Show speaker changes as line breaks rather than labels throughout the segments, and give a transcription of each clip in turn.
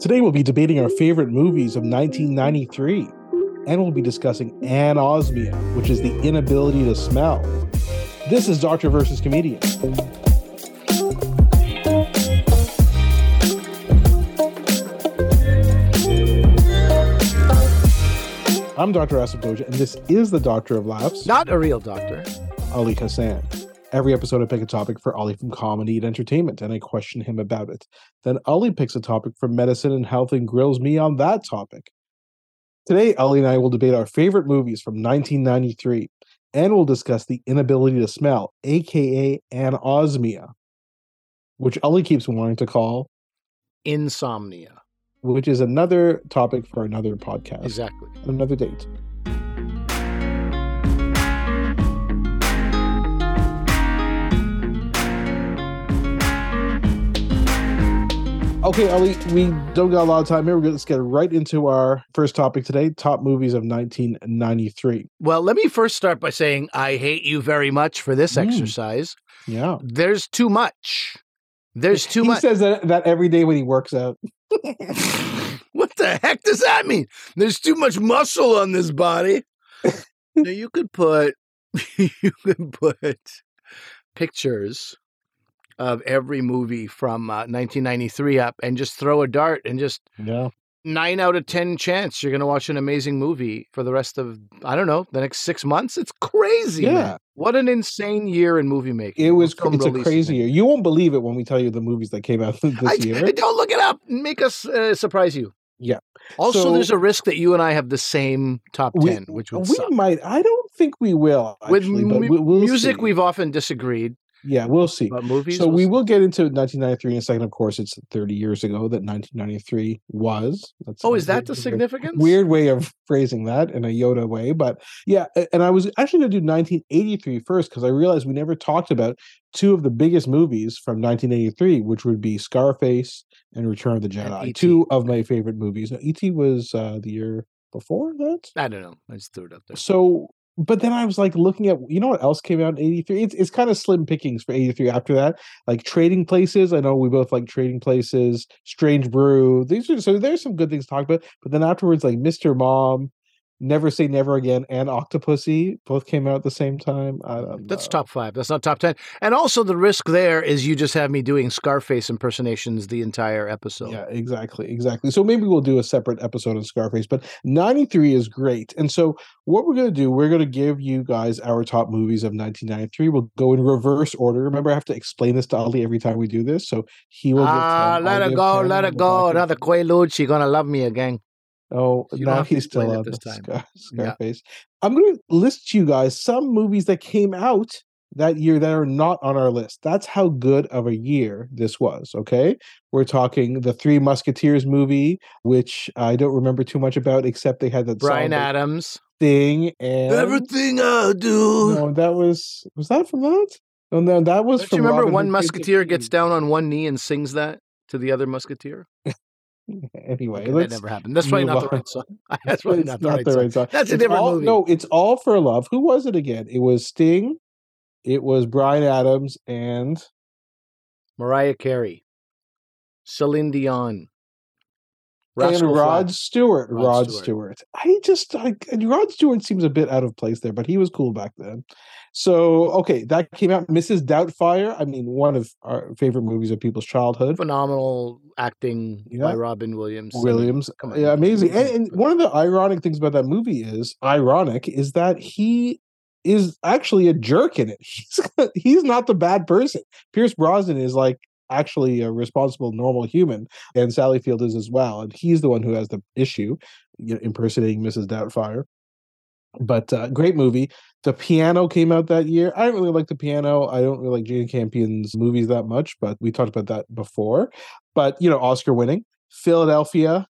Today we'll be debating our favorite movies of 1993, and we'll be discussing anosmia, which is the inability to smell. This is Doctor versus Comedian. I'm Dr. Asif Doja, and this is the Doctor of Laughs,
Not a real doctor.
Ali Hassan. Every episode, I pick a topic for Ali from comedy and entertainment, and I question him about it. Then Ali picks a topic from medicine and health and grills me on that topic. Today, Ali and I will debate our favorite movies from 1993, and we'll discuss the inability to smell, aka anosmia, which Ali keeps wanting to call,
Insomnia.
which is another topic for another podcast,
Exactly.
another date. Okay, Ali, we don't got a lot of time here. We're going to get right into our first topic today top movies of 1993.
Well, let me first start by saying I hate you very much for this
Mm.
exercise.
Yeah.
There's too much. There's too
he
much.
He says that, that every day when he works out.
what the heck does that mean? There's too much muscle on this body. now you could put you could put pictures of every movie from uh, 1993 up and just throw a dart and just
Yeah.
nine out of ten chance you're going to watch an amazing movie for the rest of I don't know the next six months. It's crazy. man. What an insane year in movie making.
It was, it's a crazy year. You won't believe it when we tell you the movies that came out this
I,
year.
don't look it up. Make us uh, surprise you.
Yeah.
Also,
So-
there's a risk that you and I have the same top
We-
ten, which would
we
suck.
might. I don't think we will.
With
Actually, but
mu-
we, we'll
music,
see.
we've often disagreed,
yeah, we'll see.
but movies.
So
we'll
we
see.
will get into 1993 in a second. Of course, it's 30 years ago that 1993 was. That's
Oh, is that the significance?
Weird way of phrasing that in a Yoda way, but yeah. And I was actually going to do 1983 first because I realized we never talked about two of the biggest movies from 1983, which would be Scarface and Return of the Jedi. Two of my favorite movies. Now, E.T. was uh, the year before that.
I don't know. I just threw it out there.
So, but then I was like looking at, you know what else came out in 83? It's, it's kind of slim pickings for 83 after that. Like Trading Places. I know we both like Trading Places, Strange Brew. These are, so there's some good things to talk about. But then afterwards, like Mr. Mom, Never Say Never Again, and Octopussy both came out at the same time. Don't
That's top five. That's not top ten. And also, the risk there is you just have me doing Scarface impersonations the entire episode.
Yeah, exactly, exactly. So maybe we'll do a separate episode on Scarface, but 93 is great. And so what we're going to do, we're going to give you guys our top movies of 1993. We'll go in reverse order. Remember, I have to explain this to Ali every time we do this. So he will
Ah,
10,
let it go, let
we'll
it go. Another Quaalude. She gonna love me again.
Oh,
You
now he's still on
this time.
Scar-
Yeah.
Scarface. I'm going to list you guys some movies that came out that year that are not on our list. That's how good of a year this was. Okay. We're talking the Three Musketeers movie, which I don't remember too much about, except they had that Bryan
Adams.
thing and
Everything I do.
no, that was was that from that? No, no, that was from
you remember
Robin
one
Hood Prince of
musketeer gets down on one knee and sings that to the other musketeer?
Anyway,
Okay, that never happened. That's probably not the right song. That's probably
it's
not the right song. That's a different
all-
movie.
No, it's all for love. Who was it again? It was Sting. It was Bryan Adams and
Mariah Carey, Celine Dion, Rascal
and Rod
Flatts.
Stewart.
Rod
Rod,
Stewart.
Stewart. I just like and Rod Stewart seems a bit out of place there, but he was cool back then. So okay, that came out. Mrs. Doubtfire. I mean, one of our favorite movies of people's childhood.
Phenomenal acting
Yeah.
by Robin Williams.
Williams,
Come on.
yeah, amazing. And, and one of the ironic things about that movie is ironic is that he is actually a jerk in it. He's he's not the bad person. Pierce Brosnan is like actually a responsible, normal human, and Sally Field is as well. And he's the one who has the issue, you know, impersonating Mrs. Doubtfire. But uh, great movie. The Piano came out that year. I don't really like The Piano. I don't really like Jane Campion's movies that much, but we talked about that before. But you know, Oscar winning. Philadelphia,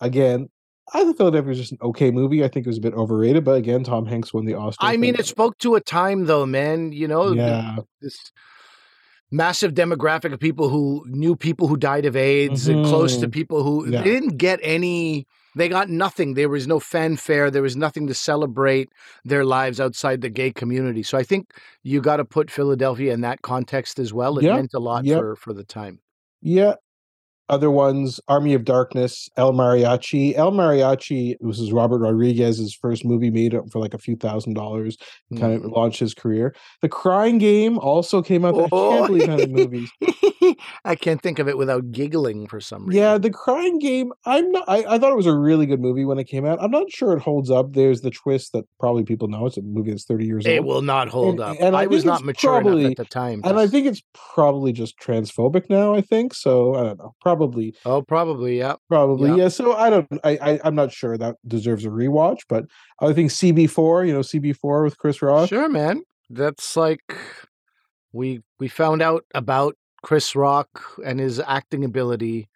again. I thought Philadelphia was just an okay movie. I think it was a bit overrated, but again, Tom Hanks won the Oscar.
I mean, it spoke to a time, though, man. You know,
yeah,
this massive demographic of people who knew people who died of AIDS and close to
Mhm.
people who
Yeah.
they didn't get any. They got nothing. There was no fanfare. There was nothing to celebrate their lives outside the gay community. So I think you got to put Philadelphia in that context as well. It
Yeah.
meant a lot for for the time.
yeah. Other ones army of darkness el mariachi el mariachi this is robert rodriguez's first movie made for like a few thousand dollars kind of
Mm.
launched his career the crying game also came out i
Oh.
can't believe how many movies
I can't think of it without giggling for some reason.
yeah the crying game i'm not I, I thought it was a really good movie when it came out i'm not sure it holds up there's the twist that probably people know it's a movie that's 30 years
It
old It
will not hold
And-
up.
and I
I, was not mature
probably-
enough at the time.
and i think it's probably just transphobic now i think so i don't know probably
oh, probably, yeah.
Probably,
Yeah.
yeah. So I don't, I, I, I'm not sure that deserves a rewatch, but I think CB4, you know, CB4 with Chris Rock.
Sure, man. That's like we we found out about Chris Rock and his acting ability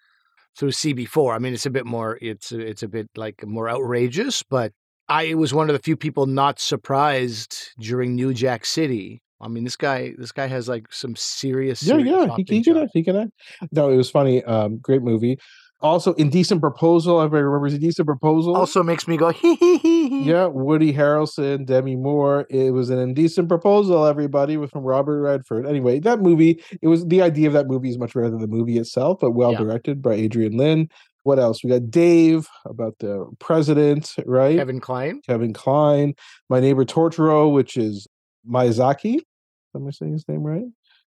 through CB4. I mean, it's a bit more. It's it's a bit like more outrageous, but I was one of the few people not surprised during New Jack City. I mean, this guy this guy has like some serious.
Yeah,
serious
yeah, he, he can act. He can act. No, it was funny. Um, great movie. Also, Indecent Proposal. Everybody remembers Indecent Proposal.
Also makes me go hee hee hee
yeah, Woody Harrelson, Demi Moore. It was an indecent proposal. Everybody was from Robert Redford. Anyway, that movie. It was the idea of that movie is much better than the movie itself, but well
Yeah.
directed by Adrian Lyne. What else? We got Dave about the president, right?
Kevin Kline.
Kevin Kline, My Neighbor Totoro, which is Miyazaki. Am I saying his name right?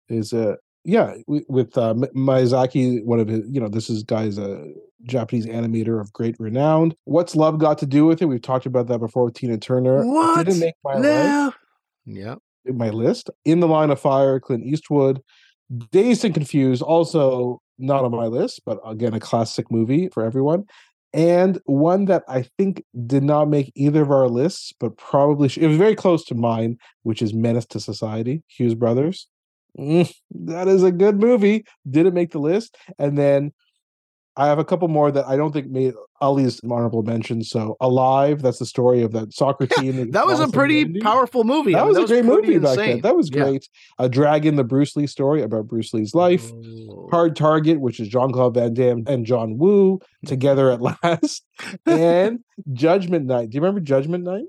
Is uh yeah with uh, Mi- Miyazaki, one of his you know this is guy's a Japanese animator of great renown. What's love got to do with it? We've talked about that before with Tina Turner. It
What?
didn't make my list,
No. Yeah.
my list. In the Line of Fire, Clint Eastwood. Dazed and Confused, also not on my list, but again a classic movie for everyone and one that I think did not make either of our lists, but probably sh- it was very close to mine, which is Menace to Society, Hughes Brothers. Mm, that is a good movie. Didn't make the list, and then I have a couple more that I don't think made Ali's honorable mention. So, Alive, that's the story of that soccer team.
That was a
lost in the
pretty
90s.
powerful movie.
That was a great
pretty
movie back then. That was
Yeah.
great. A Dragon, the Bruce Lee story about Bruce Lee's life.
Oh.
Hard Target, which is Jean Claude Van Damme and John Woo together at last, and Judgment Night. Do you remember Judgment Night?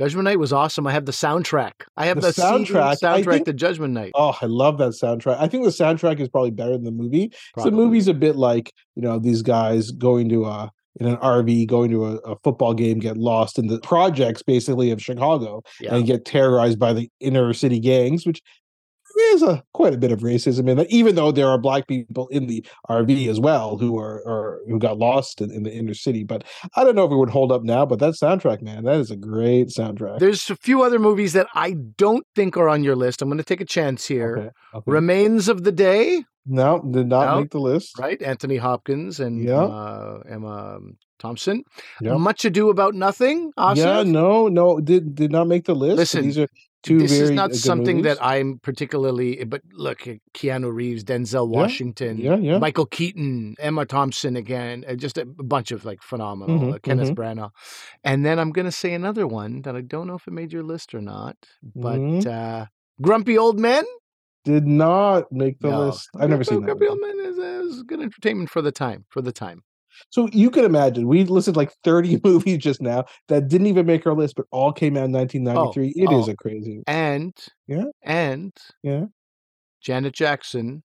Judgment Night was awesome. I have the soundtrack. I have
The
the, soundtrack.
soundtrack,
soundtrack
think-
to Judgment Night.
Oh, I love that soundtrack. I think the soundtrack is probably better than the movie. The movie's a bit like you know these guys going to a in an RV going to a, a football game, get lost in the projects basically of Chicago,
Yeah.
and get terrorized by the inner city gangs, which is a quite a bit of racism in that. Even though there are black people in the RV as well who are, are who got lost in, in the inner city, but I don't know if it would hold up now. But that soundtrack, man, that is a great soundtrack.
There's a few other movies that I don't think are on your list. I'm going to take a chance here.
Okay, okay.
Remains of the Day,
no, did not
No,
make the list.
right? Anthony Hopkins and
Yeah.
uh, Emma Thompson.
Yeah.
Much Ado About Nothing. Awesome.
Yeah, no, no, did did not make the list. so
Listen,
these are two
this is
uh,
not something
movies.
that I'm particularly, but look, uh, Keanu Reeves, Denzel Washington,
yeah, yeah.
Michael Keaton, Emma Thompson again, uh, just a bunch of like phenomenal,
Mhm,
uh, Kenneth
mhm.
Branagh. And then I'm going to say another one that I don't know if it made your list or not, but
Mhm.
uh, Grumpy Old Men.
did not make the
No.
list. I've never seen that.
Grumpy. Old Men is, uh, is good entertainment for the time, for the time.
So you can imagine we listed like 30 movies just now that didn't even make our list, but all came out in 1993. It oh, is
oh.
a crazy.
And,
Yeah.
and
Yeah.
Janet Jackson,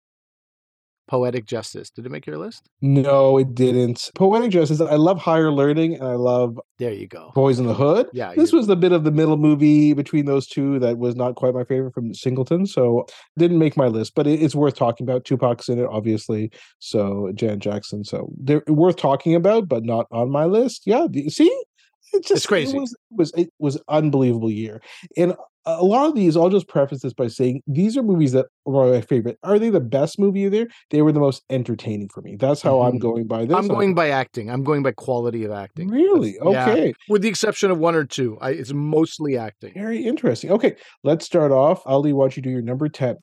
Poetic Justice. Did it make your list?
No, it didn't. Poetic Justice. I love Higher Learning and I love
There you go.
Boys in the Hood.
Yeah.
This was the bit of the middle movie between those two that was not quite my favorite from Singleton, so didn't make my list. But it, it's worth talking about. Tupac's in it, obviously. So Jan Jackson. So they're worth talking about, but not on my list. Yeah, see, it just
crazy.
It was, it was it was unbelievable year, and a lot of these. I'll just preface this by saying these are movies that were my favorite. Are they the best movie of there? They were the most entertaining for me. That's how I'm
Mhm.
going by this.
I'm going by acting. I'm going by quality of acting.
Really?
That's- yeah.
Okay.
With the exception of one or two, I, it's mostly acting.
Very interesting. Okay, let's start off. Ali, why don't you do your number 10?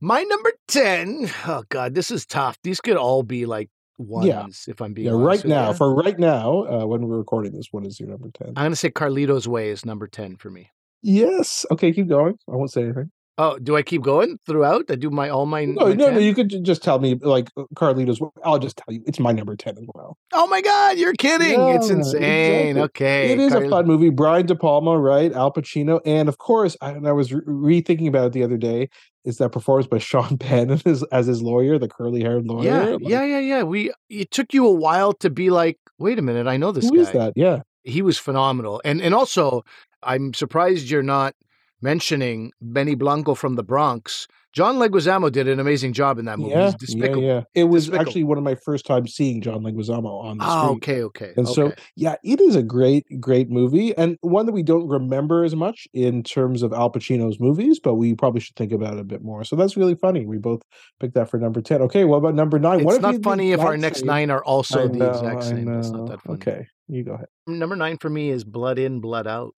My number 10, oh God, this is tough. These could all be like ones
Yeah.
if I'm being
Yeah,
honest
right now, for right now, uh, when we're recording this, what is your number 10?
I'm going to say Carlito's Way is number 10 for me.
Yes. Okay, keep going. I won't say anything.
Oh, do I keep going throughout? I do my all my,
No,
my
no, no. You could just tell me, like, uh, Carlitos. I'll just tell you, it's my number 10 as well.
Oh my God, you're kidding. it's insane.
exactly.
Okay.
it is a fun movie. Brian De Palma, right? Al Pacino. And of course, I, and I was re- rethinking about it the other day. is that performed by Sean Penn as his, as his lawyer, the curly haired lawyer.
Yeah,
Like,
yeah, yeah, yeah. We it took you a while to be like, wait a minute, I know this
Who
guy.
is that? Yeah.
He was phenomenal, and and also, I'm surprised you're not mentioning Benny Blanco from the Bronx. John Leguizamo did an amazing job in that movie.
Yeah, yeah, yeah. It was
Despicable.
actually one of my first times seeing John Leguizamo on the
Ah,
screen.
okay, okay.
And so, yeah, it is a great, great movie, and one that we don't remember as much in terms of Al Pacino's movies, but we probably should think about it a bit more. So that's really funny. We both picked that for number ten. Okay, what about number nine? what
it's
you
not funny if our next
same?
nine are also
I
the exact same. That's not that funny.
Okay, you go ahead.
Number nine for me is Blood In, Blood Out.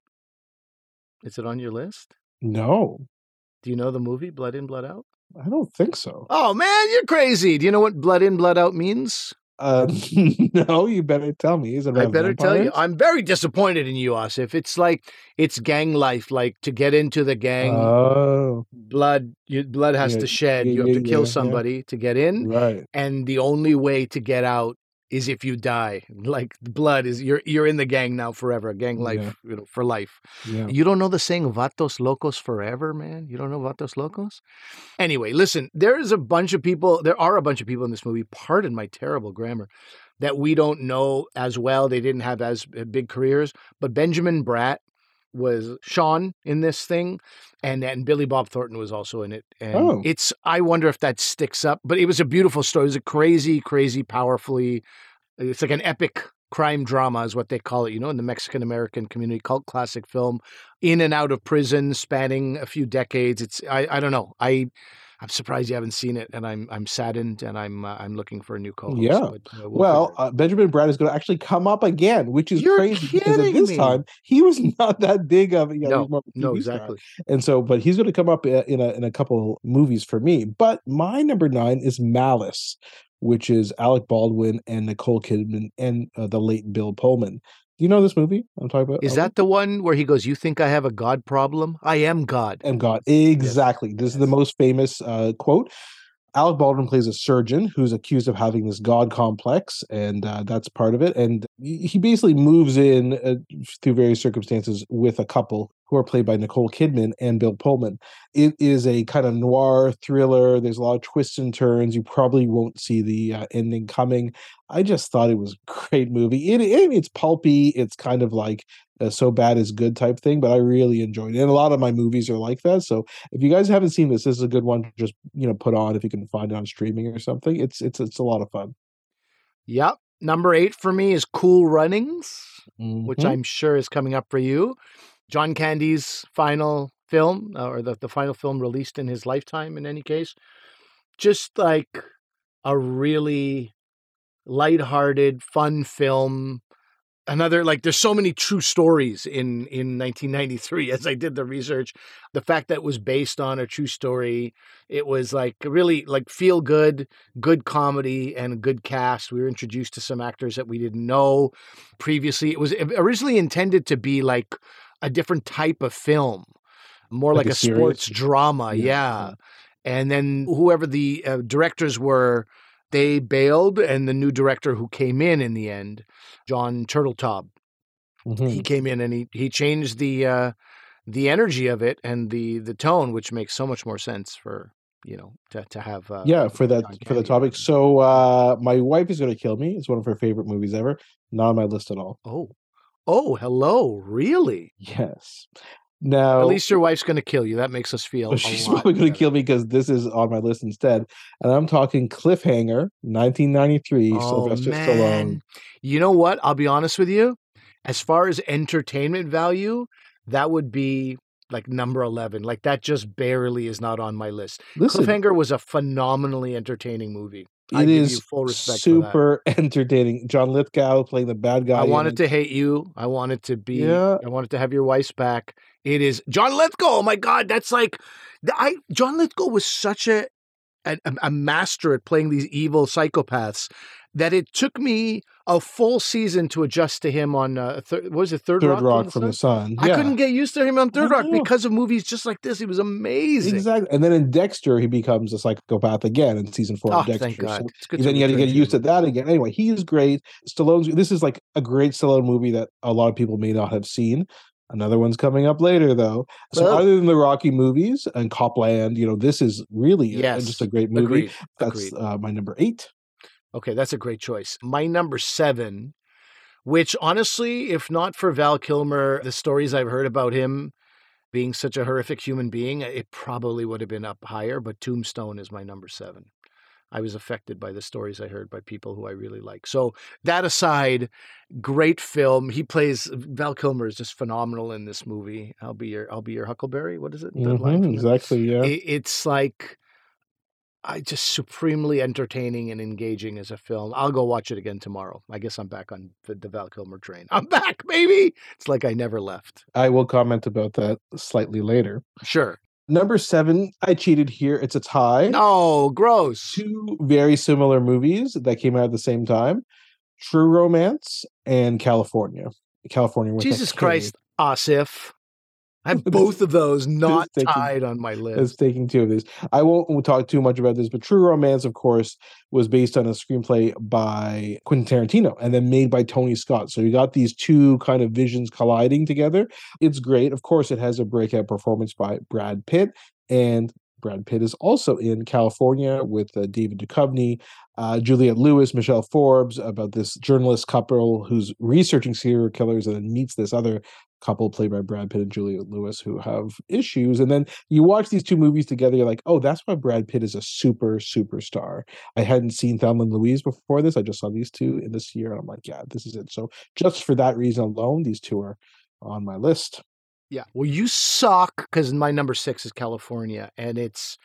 Is it on your list?
No,
Do you know the movie Blood In, Blood Out?
I don't think so.
Oh man, you're crazy. Do you know what Blood In, Blood Out means?
Uh, no, you better tell me. Is it
I better tell you. I'm very disappointed in you, Asif. It's like it's gang life. Like to get into the gang,
Oh,
blood you, blood has
Yeah,
to shed.
yeah,
you have
yeah,
to kill somebody to get in,
right.
and the only way to get out is if you die. Like blood is you're you're in the gang now forever. Gang life,
Yeah.
you know, for life.
Yeah.
You don't know the saying "vatos locos forever," man. You don't know vatos locos. Anyway, listen. There is a bunch of people. There are a bunch of people in this movie. Pardon my terrible grammar. That we don't know as well. They didn't have as uh, big careers. But Benjamin Bratt was Sean in this thing, and and Billy Bob Thornton was also in it. And
Oh.
it's I wonder if that sticks up. But it was a beautiful story. It was a crazy, crazy, powerfully. It's like an epic crime drama, is what they call it. You know, in the Mexican American community, cult classic film, in and out of prison, spanning a few decades. It's I I don't know. I. I'm surprised you haven't seen it, and I'm I'm saddened, and I'm uh, I'm looking for a new co-host.
Yeah.
but, uh, we'll
Well,
figure it out.
uh, Benjamin Bratt is going to actually come up again, which is
You're
crazy because at this
me.
time he was not that big of you know,
no, no,
TV star.
exactly.
And so, but he's going to come up in a in a couple movies for me. But my number nine is Malice, which is Alec Baldwin and Nicole Kidman and uh, the late Bill Pullman. Do you know this movie I'm talking about?
Is that the one where he goes, "You think I have a God problem? I am God."
Am God, exactly. This is the most famous uh, quote. Alec Baldwin plays a surgeon who's accused of having this god complex, and uh, that's part of it. And he he basically moves in uh, through various circumstances with a couple who are played by Nicole Kidman and Bill Pullman. It is a kind of noir thriller. There's a lot of twists and turns. You probably won't see the uh, ending coming. I just thought it was a great movie. It, it it's pulpy. It's kind of like a so bad is good type thing, but I really enjoyed it. And a lot of my movies are like that. So if you guys haven't seen this, this is a good one to just you know put on if you can find it on streaming or something. It's it's it's a lot of fun.
Yep. Number eight for me is Cool Runnings, which
Mhm.
I'm sure is coming up for you. John Candy's final film, uh, or the, the final film released in his lifetime, in any case. Just like a really lighthearted, fun film. Another like there's so many true stories in in 1993 as I did the research. The fact that it was based on a true story, it was like really like feel good, good comedy and a good cast. We were introduced to some actors that we didn't know previously. It was originally intended to be like a different type of film, more
Like
like,
a
a, sports drama,
Yeah,
yeah. And then whoever the uh, directors were, they bailed, and the new director who came in in the end, John Turteltaub,
Mhm.
he came in and he he changed the uh, the energy of it and the the tone, which makes so much more sense for you know to to have uh,
yeah for that for the topic. So uh my wife is gonna kill me. It's one of her favorite movies ever. Not on my list at all.
Oh, oh, hello, really?
Yes. Now
At least your wife's going to kill you. That makes us feel.
She's probably going to kill me because this is on my list instead. And I'm talking Cliffhanger, 1993,
Oh
Sylvester Stallone.
man, you know what? I'll be honest with you. As far as entertainment value, that would be like number eleven. Like that just barely is not on my list.
Listen,
Cliffhanger was a phenomenally entertaining movie. I
it
give
is
you full respect for that.
super entertaining. John Lithgow playing the bad guy.
I wanted to hate you. I wanted to be.
Yeah.
I wanted to have your wife's back. It is John Lithgow. Oh my God, that's like, I John Lithgow was such a a, a master at playing these evil psychopaths that it took me a full season to adjust to him on uh, thir- what was it Third,
Third Rock,
the
from the
Sun?
Sun.
I couldn't get used to him on Third Rock because of movies just like this. He was amazing.
Exactly. And then in Dexter, he becomes a psychopath again in season four
Oh,
of Dexter.
thank God.
So
It's good
then you had to get used to that again. Anyway, he is great. Stallone's this is like a great Stallone movie that a lot of people may not have seen. Another one's coming up later, though. So,
Well-
other than the Rocky movies and Cop Land, you know, this is really a- just a great movie.
Agreed.
That's
Agreed.
uh, my number eight.
Okay, that's a great choice. My number seven, which honestly, if not for Val Kilmer, the stories I've heard about him being such a horrific human being, it probably would have been up higher. But Tombstone is my number seven. I was affected by the stories I heard by people who I really like. So that aside, great film. He plays Val Kilmer is just phenomenal in this movie. I'll be your I'll be your Huckleberry. What is it?
Mhm, exactly. Yeah.
it, it's like I just supremely entertaining and engaging as a film. I'll go watch it again tomorrow. I guess I'm back on the, the Val Kilmer train. I'm back, baby. It's like I never left.
I will comment about that slightly later.
Sure.
Number seven, I cheated here. It's a tie.
No, gross.
Two very similar movies that came out at the same time True Romance and Kalifornia. Kalifornia
Jesus Christ, Asif. I have both of those not
taking-
tied on my
is
list.
taking two of these. I won't talk too much about this, but True Romance, of course, was based on a screenplay by Quentin Tarantino and then made by Tony Scott. So you got these two kind of visions colliding together. It's great. Of course, it has a breakout performance by Brad Pitt, and Brad Pitt is also in Kalifornia with uh, David Duchovny, uh, Juliette Lewis, Michelle Forbes, about this journalist couple who's researching serial killers and then meets this other couple played by Brad Pitt and Juliette Lewis who have issues. And then you watch these two movies together, you're like, oh, that's why Brad Pitt is a super superstar. I hadn't seen Thelma and Louise before this. I just saw these two in this year, and I'm like, yeah, this is it. So just for that reason alone, these two are on my list.
Yeah. Well, you suck because my number six is Kalifornia, and it's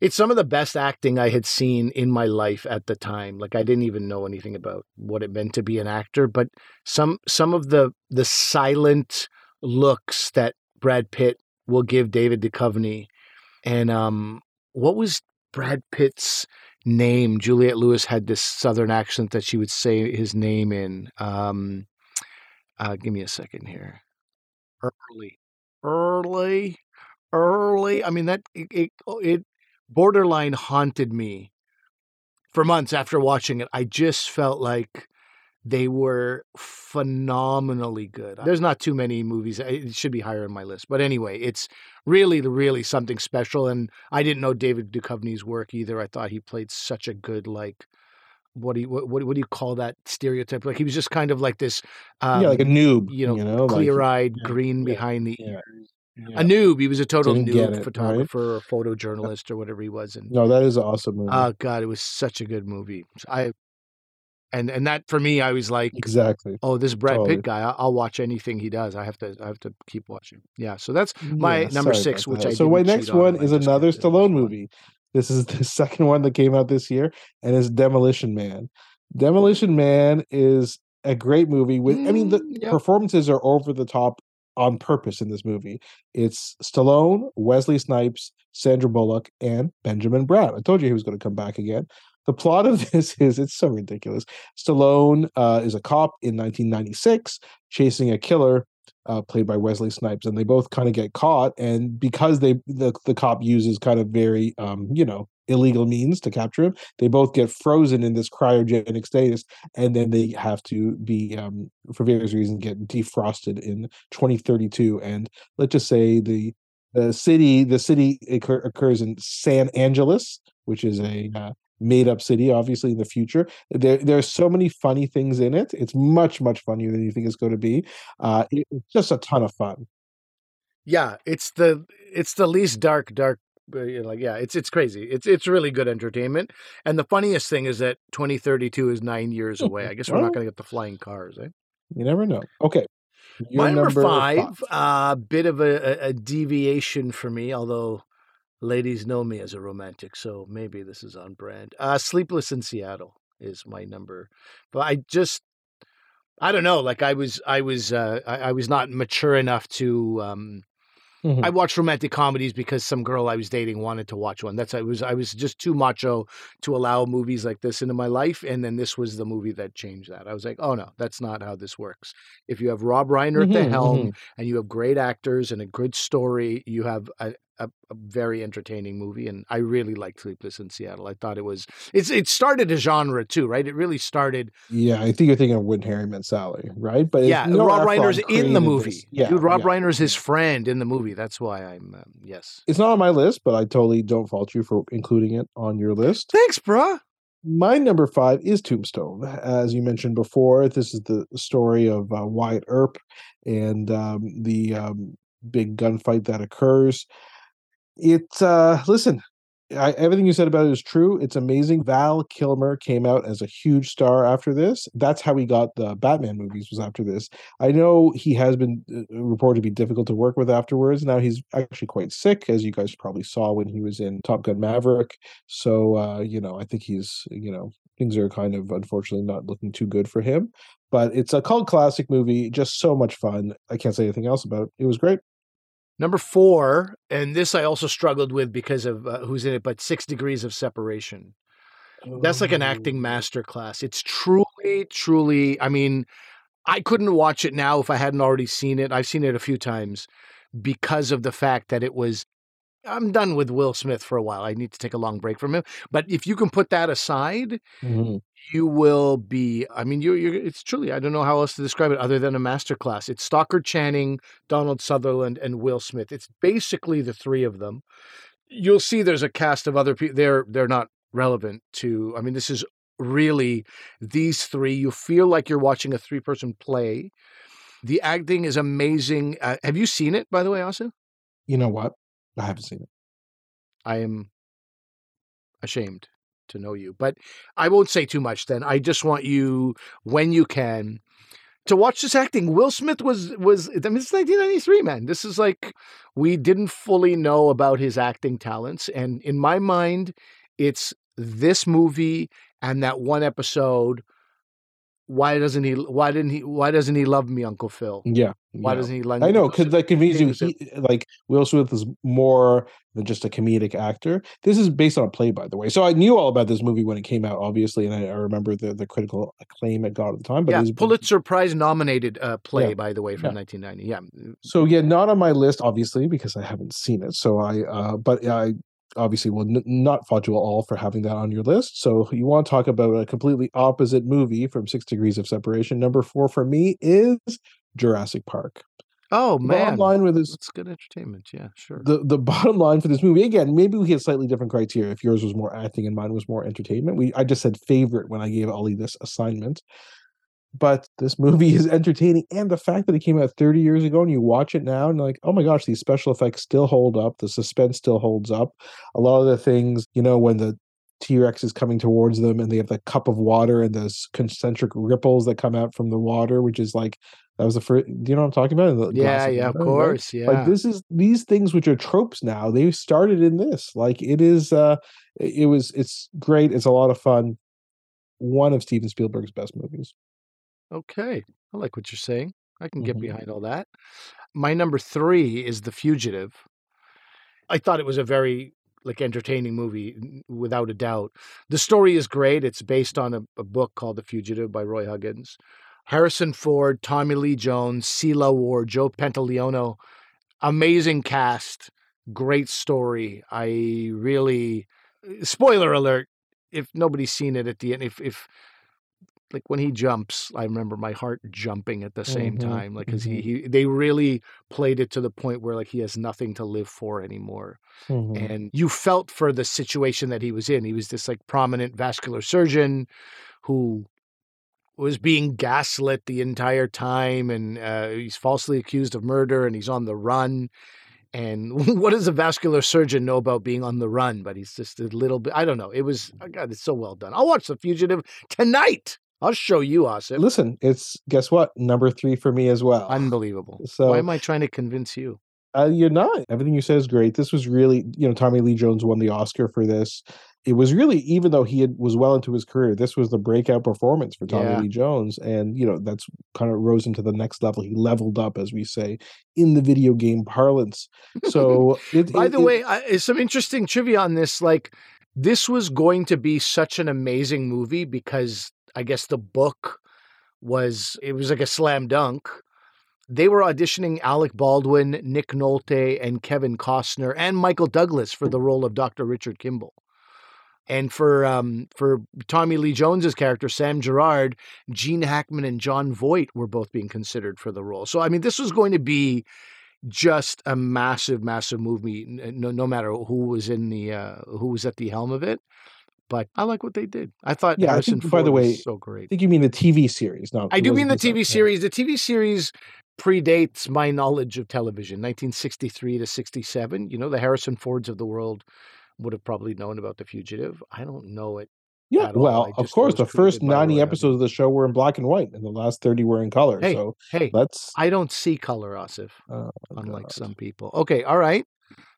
it's some of the best acting I had seen in my life at the time. Like I didn't even know anything about what it meant to be an actor, but some some of the the silent looks that Brad Pitt will give David Duchovny, and um, what was Brad Pitt's name? Juliette Lewis had this southern accent that she would say his name in. Um, uh, give me a second here early, early, early. I mean that it, it it borderline haunted me for months after watching it. I just felt like they were phenomenally good. There's not too many movies. It should be higher on my list, but anyway, it's really, really something special. And I didn't know David Duchovny's work either. I thought he played such a good like. What do you what, what do you call that stereotype? Like he was just kind of like this, um,
yeah, like a noob,
you know,
like-
clear-eyed,
yeah,
green
yeah,
behind the
yeah,
ears.
Yeah.
A noob. He was a total
Didn't
noob
it, right?
photographer or photojournalist or whatever he was. And
No, that is an awesome movie.
oh god, it was such a good movie. I and and that for me, I was like,
exactly.
oh, this Brad
Totally.
Pitt guy. I'll, I'll watch anything he does. I have to. I have to keep watching. Yeah. So that's my
Yeah,
number six, which
that.
I
so my next
cheat on
one is another
kept it. It was
Stallone movie. This is the second one that came out this year, and it's Demolition Man. Demolition Man is a great movie. With I mean, the
Mm, yeah.
performances are over the top on purpose in this movie. It's Stallone, Wesley Snipes, Sandra Bullock, and Benjamin Brown. I told you he was going to come back again. The plot of this is it's so ridiculous. Stallone uh, is a cop in 1996 chasing a killer uh, played by Wesley Snipes, and they both kind of get caught. And because they the the cop uses kind of very um, you know illegal means to capture him, they both get frozen in this cryogenic status, and then they have to be um, for various reasons get defrosted in 2032. And let's just say the the city the city occur, occurs in San Angeles, which is a uh, made up city, obviously in the future. There there are so many funny things in it. It's much much funnier than you think it's going to be. Uh, it- it's just a ton of fun.
Yeah, it's the it's the least dark dark. Uh, you know, Like yeah, it's it's crazy. It's it's really good entertainment. And the funniest thing is that 2032 is nine years away. I guess we're
Well-
not going to get the flying cars, eh?
You never know. Okay.
My number, five, a uh, bit of a, a, a deviation for me, although ladies know me as a romantic, so maybe this is on brand. Uh, Sleepless in Seattle is my number, but I just, I don't know. Like I was, I was, uh, I, I was not mature enough to. Um,
Mhm.
I watched romantic comedies because some girl I was dating wanted to watch one. That's I was I was just too macho to allow movies like this into my life, and then this was the movie that changed that. I was like, oh no, that's not how this works. If you have Rob Reiner at the
Mhm,
helm and you have great actors and a good story, you have a, a, a, very entertaining movie, and I really liked Sleepless in Seattle. I thought it was it's it started a genre too, right? It really started.
Yeah, I think you're thinking of When Harry Met Sally, right?
But yeah, Rob Reiner's in the movie. This. Yeah, dude, Rob yeah. Reiner's his friend in the movie. That's why I'm um, yes.
It's not on my list, but I totally don't fault you for including it on your list.
Thanks, bruh.
My number five is Tombstone. As you mentioned before, this is the story of uh, Wyatt Earp and um, the um, big gunfight that occurs. It's uh, listen, I, everything you said about it is true. It's amazing. Val Kilmer came out as a huge star after this. That's how he got the Batman movies. Was after this. I know he has been uh, reported to be difficult to work with afterwards. Now he's actually quite sick, as you guys probably saw when he was in Top Gun Maverick. So uh, you know, I think he's you know things are kind of unfortunately not looking too good for him. But it's a cult classic movie, just so much fun. I can't say anything else about it. It was great.
Number four, and this I also struggled with because of uh, who's in it, but Six Degrees of Separation. That's like an acting masterclass. It's truly, truly. I mean, I couldn't watch it now if I hadn't already seen it. I've seen it a few times because of the fact that it was. I'm done with Will Smith for a while. I need to take a long break from him. But if you can put that aside, mm-hmm you will be i mean you're, you're, it's truly i don't know how else to describe it other than a masterclass. It's stockard channing donald sutherland and will smith. It's basically the three of them. You'll see there's a cast of other people they're they're not relevant to i mean this is really these three. You feel like you're watching a three person play. The acting is amazing. Uh, have you seen it by the way also
you know what? I haven't seen it.
I am ashamed to know you. But I won't say too much then. I just want you, when you can, to watch this acting. Will Smith was was I mean it's 1993, man. This is like we didn't fully know about his acting talents, and in my mind, it's this movie and that one episode why doesn't he why didn't he why doesn't he love me uncle phil
yeah
why
yeah.
doesn't he love
i know because that convenience you he, like will smith is more than just a comedic actor this is based on a play by the way so i knew all about this movie when it came out obviously and i, I remember the, the critical acclaim it got at the time but
yeah,
it was
pulitzer prize nominated uh, play yeah. by the way from yeah. 1990 yeah
so yeah not on my list obviously because i haven't seen it so i uh but i obviously will n- not fault you at all for having that on your list. So you want to talk about a completely opposite movie from Six Degrees of Separation. Number four for me is Jurassic Park.
Oh
the
man!
Bottom line with this,
it's good entertainment. Yeah, sure.
The the bottom line for this movie again, maybe we had slightly different criteria. If yours was more acting and mine was more entertainment, we I just said favorite when I gave Ali this assignment but this movie is entertaining and the fact that it came out 30 years ago and you watch it now and like oh my gosh these special effects still hold up the suspense still holds up. A lot of the things you know when the t-rex is coming towards them and they have the cup of water and those concentric ripples that come out from the water which is like that was the first do you know what i'm talking about?
Yeah yeah water, of course right? yeah.
like this is these things which are tropes now they started in this like it is uh it was it's great it's a lot of fun. One of steven spielberg's best movies
Okay. I like what you're saying. I can get mm-hmm. behind all that. My number three is The Fugitive. I thought it was a very like entertaining movie without a doubt. The story is great. It's based on a, a book called The Fugitive by Roy Huggins. Harrison Ford, Tommy Lee Jones, Sela Ward, Joe Pantoliano. Amazing cast. Great story. I really spoiler alert if nobody's seen it at the end if if like when he jumps, I remember my heart jumping at the same mm-hmm, time, like because mm-hmm. he, he they really played it to the point where like he has nothing to live for anymore, mm-hmm. and you felt for the situation that he was in. He was this like prominent vascular surgeon who was being gaslit the entire time, and uh, he's falsely accused of murder, and he's on the run. And what does a vascular surgeon know about being on the run? But he's just a little bit. I don't know. It was oh God. It's so well done. I'll watch The Fugitive tonight. I'll show you, Austin.
Listen, it's guess what? Number three for me as well.
Unbelievable. So why am I trying to convince you?
Uh, you're not. Everything you said is great. This was really, you know, Tommy Lee Jones won the Oscar for this. It was really, even though he had, was well into his career, this was the breakout performance for Tommy yeah. Lee Jones, and you know that's kind of rose into the next level. He leveled up, as we say, in the video game parlance. So,
it, by it, the it, way, I, some interesting trivia on this. Like, this was going to be such an amazing movie because I guess the book was it was like a slam dunk. they were auditioning Alec Baldwin, Nick Nolte, and Kevin Costner, and Michael Douglas for the role of Dr. Richard Kimball. And for um, for Tommy Lee Jones's character Sam Gerard, Gene Hackman and Jon Voight were both being considered for the role. So I mean, this was going to be just a massive, massive movie. No, no matter who was in the uh, who was at the helm of it. But I like what they did. I thought
Yeah, I
Harrison
think, by the way,
was so great.
I think you mean the TV series. No,
I do mean the. TV series. The TV series predates my knowledge of television, 1963 to 67. You know, the Harrison Fords of the world would have probably known about The Fugitive. I don't know it.
Yeah, well, of course, the first 90 episodes of the show were in black and white, and the last 30 were in color.
Hey,
so
Hey,
let's.
I don't see color, Asif,
Oh,
unlike
God.
some people. Okay, all right.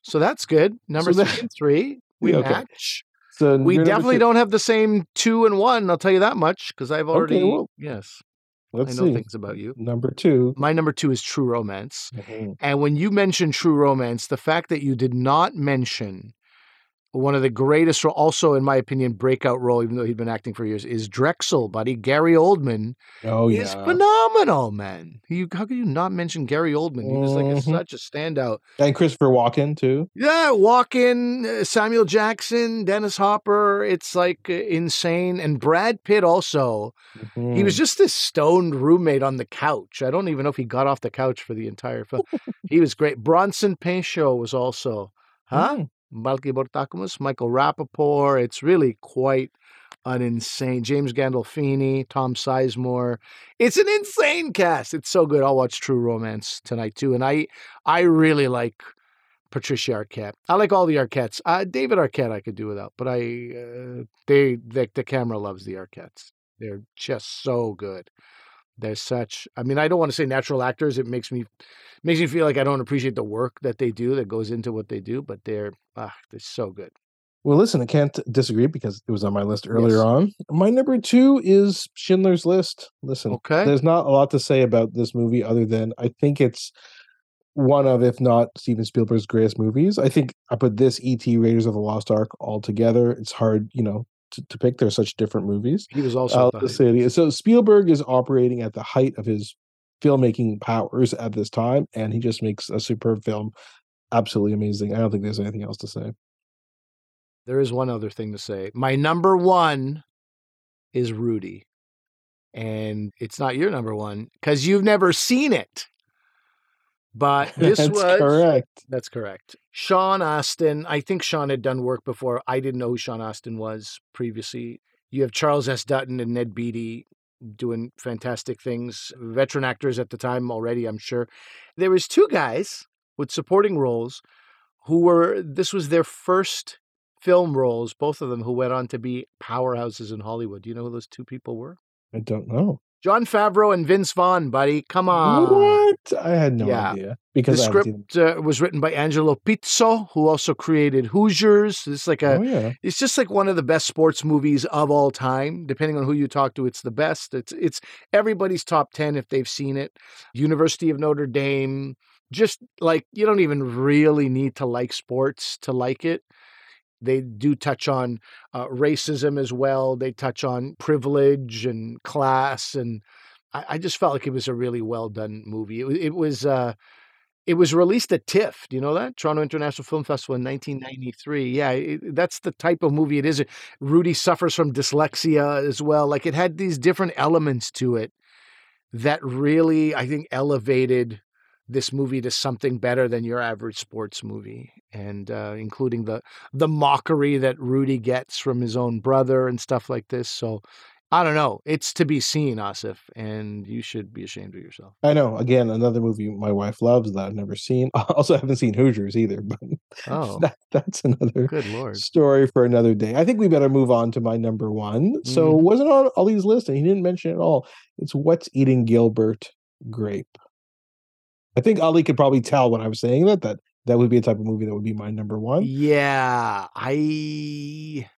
So that's good. Number
So
three
that-
and three, we
Yeah, okay.
match.
So
We definitely don't have the same two and one. I'll tell you that much because I've already.
well,
yes,
Let's
I know
see.
things about you.
Number two.
My number two is True Romance.
Mhm.
And when you mentioned True Romance, the fact that you did not mention one of the greatest, also in my opinion, breakout role, even though he'd been acting for years, is Drexel, buddy. Gary Oldman
Oh
is
yeah,
phenomenal, man. You, how could you not mention Gary Oldman? He was like a,
Mhm.
such a standout.
and Christopher Walken too.
Yeah, Walken, uh, Samuel Jackson, Dennis Hopper. It's like uh, insane. And Brad Pitt also. He was
Mhm.
just this stoned roommate on the couch. I don't even know if he got off the couch for the entire film. he was great. Bronson Pinchot was also, huh?
Mm.
Malky Bortakumas, Michael Rapaport. It's really quite an insane. James Gandolfini, Tom Sizemore. It's an insane cast. It's so good. I'll watch True Romance tonight too. And I, I really like Patricia Arquette. I like all the Arquettes. Uh, David Arquette I could do without, but I, uh, they, the, the camera loves the Arquettes. They're just so good. They're such. I mean, I don't want to say natural actors. It makes me makes me feel like I don't appreciate the work that they do that goes into what they do. But they're ah, they're so good.
Well, listen, I can't disagree because it was on my list earlier
Yes.
on. My number two is Schindler's List. Listen,
Okay.
there's not a lot to say about this movie other than I think it's one of, if not Steven Spielberg's greatest movies. I think I put this E.T. Raiders of the Lost Ark all together. It's hard, you know, to, to pick. They're such different movies.
He was also
I'll
the
just
height.
say it is. So Spielberg is operating at the height of his filmmaking powers at this time, and he just makes a superb film. Absolutely amazing. I don't think there's anything else to say.
There is one other thing to say. My number one is Rudy, and it's not your number one because you've never seen it. But this
That's
was
correct.
That's correct. Sean Astin. I think Sean had done work before. I didn't know who Sean Astin was previously. You have Charles S. Dutton and Ned Beatty doing fantastic things. Veteran actors at the time already, I'm sure. There was two guys with supporting roles who were this was their first film roles, both of them who went on to be powerhouses in Hollywood. Do you know who those two people were?
I don't know.
Jon Favreau and Vince Vaughn, buddy. Come on.
what? I had no
yeah.
idea
The
because I
script uh, was written by Angelo Pizzo, who also created Hoosiers. It's like a,
Oh yeah.
it's just like one of the best sports movies of all time. Depending on who you talk to, it's the best. It's it's everybody's top ten if they've seen it. University of Notre Dame. Just like you don't even really need to like sports to like it. They do touch on uh, racism as well. They touch on privilege and class, and I, I just felt like it was a really well done movie. It, it was. Uh, it was released at TIFF. Do you know that? Toronto International Film Festival in 1993. Yeah, it, that's the type of movie it is. Rudy suffers from dyslexia as well. Like it had these different elements to it that really, I think, elevated this movie to something better than your average sports movie, and uh, including the the mockery that Rudy gets from his own brother and stuff like this. So. I don't know. It's to be seen, Asif, and you should be ashamed of yourself.
I know. Again, another movie my wife loves that I've never seen. Also, I haven't seen Hoosiers either, but
Oh,
that, that's another
good lord.
story for another day. I think we better move on to my number one. So,
Mhm.
wasn't on Ali's list, and he didn't mention it at all. It's What's Eating Gilbert Grape. I think Ali could probably tell when I was saying that that that would be a type of movie that would be my number one.
Yeah, I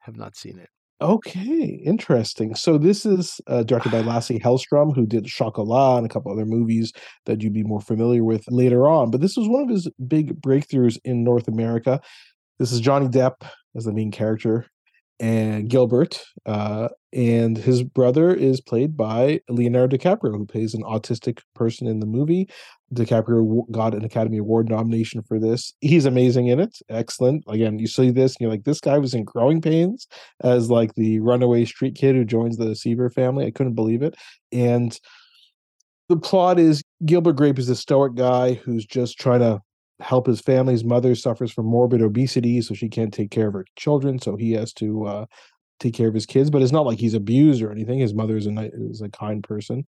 have not seen it.
Okay, interesting. So this is uh, directed by Lasse Hallström, who did Chocolat and a couple other movies that you'd be more familiar with later on. But this was one of his big breakthroughs in North America. This is Johnny Depp as the main character, and Gilbert, uh, and his brother is played by Leonardo DiCaprio, who plays an autistic person in the movie. DiCaprio got an Academy Award nomination for this. He's amazing in it. Excellent. Again, you see this and you're like, this guy was in growing pains as like the runaway street kid who joins the Seaver family. I couldn't believe it. And the plot is Gilbert Grape is a stoic guy who's just trying to help his family's mother suffers from morbid obesity, so she can't take care of her children. So he has to uh, take care of his kids. But it's not like he's abused or anything. His mother is a is a kind person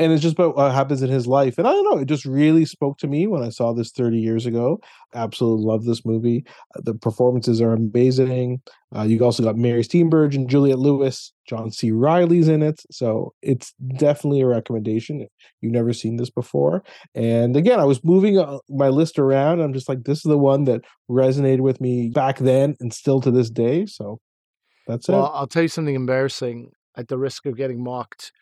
and it's just about what happens in his life. And I don't know, it just really spoke to me when I saw this 30 years ago. Absolutely love this movie. Uh, the performances are amazing. Uh, you also got Mary Steenburgen and Juliette Lewis. John C. Reilly's in it. So it's definitely a recommendation if you've never seen this before. And again, I was moving uh, my list around. I'm just like, this is the one that resonated with me back then and still to this day. So that's
well,
it.
I'll tell you something embarrassing at the risk of getting mocked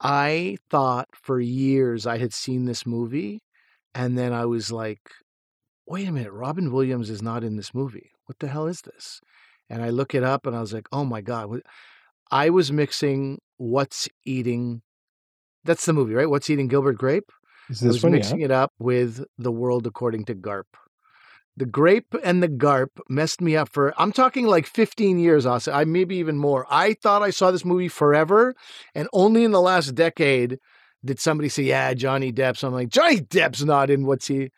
I thought for years I had seen this movie, and then I was like, wait a minute, Robin Williams is not in this movie. What the hell is this? And I look it up and I was like, oh my God. I was mixing What's Eating, that's the movie, right? What's Eating Gilbert Grape?
Is
I
this
was
one?
mixing
Yeah.
it up with The World According to Garp. The grape and the garp messed me up for I'm talking like 15 years, Asa. I maybe even more. I thought I saw this movie forever, and only in the last decade did somebody say, "Yeah, Johnny Depp's." I'm like, Johnny Depp's not in what's he?